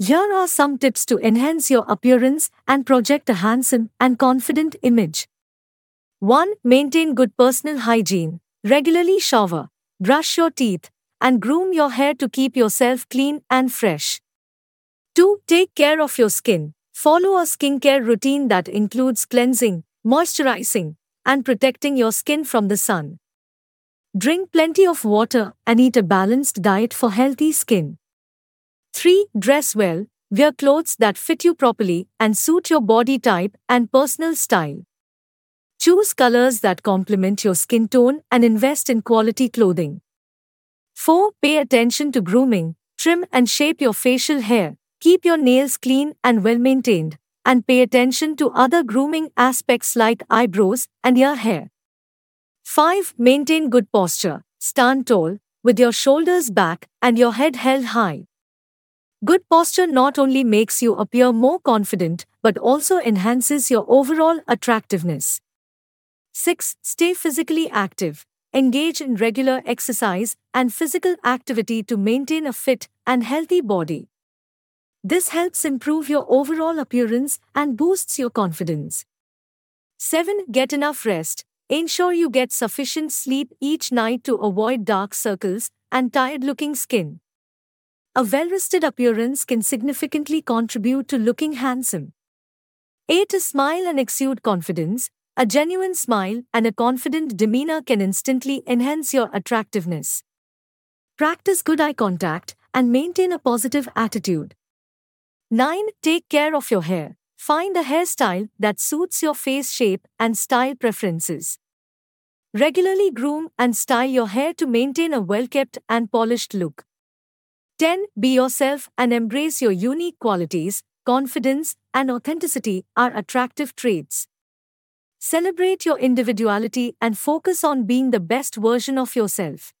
Here are some tips to enhance your appearance and project a handsome and confident image. 1. Maintain good personal hygiene. Regularly shower, brush your teeth, and groom your hair to keep yourself clean and fresh. 2. Take care of your skin. Follow a skincare routine that includes cleansing, moisturizing, and protecting your skin from the sun. Drink plenty of water and eat a balanced diet for healthy skin. 3. Dress well. Wear clothes that fit you properly and suit your body type and personal style. Choose colors that complement your skin tone and invest in quality clothing. 4. Pay attention to grooming. Trim and shape your facial hair. Keep your nails clean and well maintained. And pay attention to other grooming aspects like eyebrows and ear hair. 5. Maintain good posture. Stand tall, with your shoulders back and your head held high. Good posture not only makes you appear more confident but also enhances your overall attractiveness. 6. Stay physically active. Engage in regular exercise and physical activity to maintain a fit and healthy body. This helps improve your overall appearance and boosts your confidence. 7. Get enough rest. Ensure you get sufficient sleep each night to avoid dark circles and tired looking skin. A well rested appearance can significantly contribute to looking handsome. 8. Smile and exude confidence. A genuine smile and a confident demeanor can instantly enhance your attractiveness. Practice good eye contact and maintain a positive attitude. 9. Take care of your hair. Find a hairstyle that suits your face shape and style preferences. Regularly groom and style your hair to maintain a well kept and polished look. 10. Be yourself and embrace your unique qualities. Confidence and authenticity are attractive traits. Celebrate your individuality and focus on being the best version of yourself.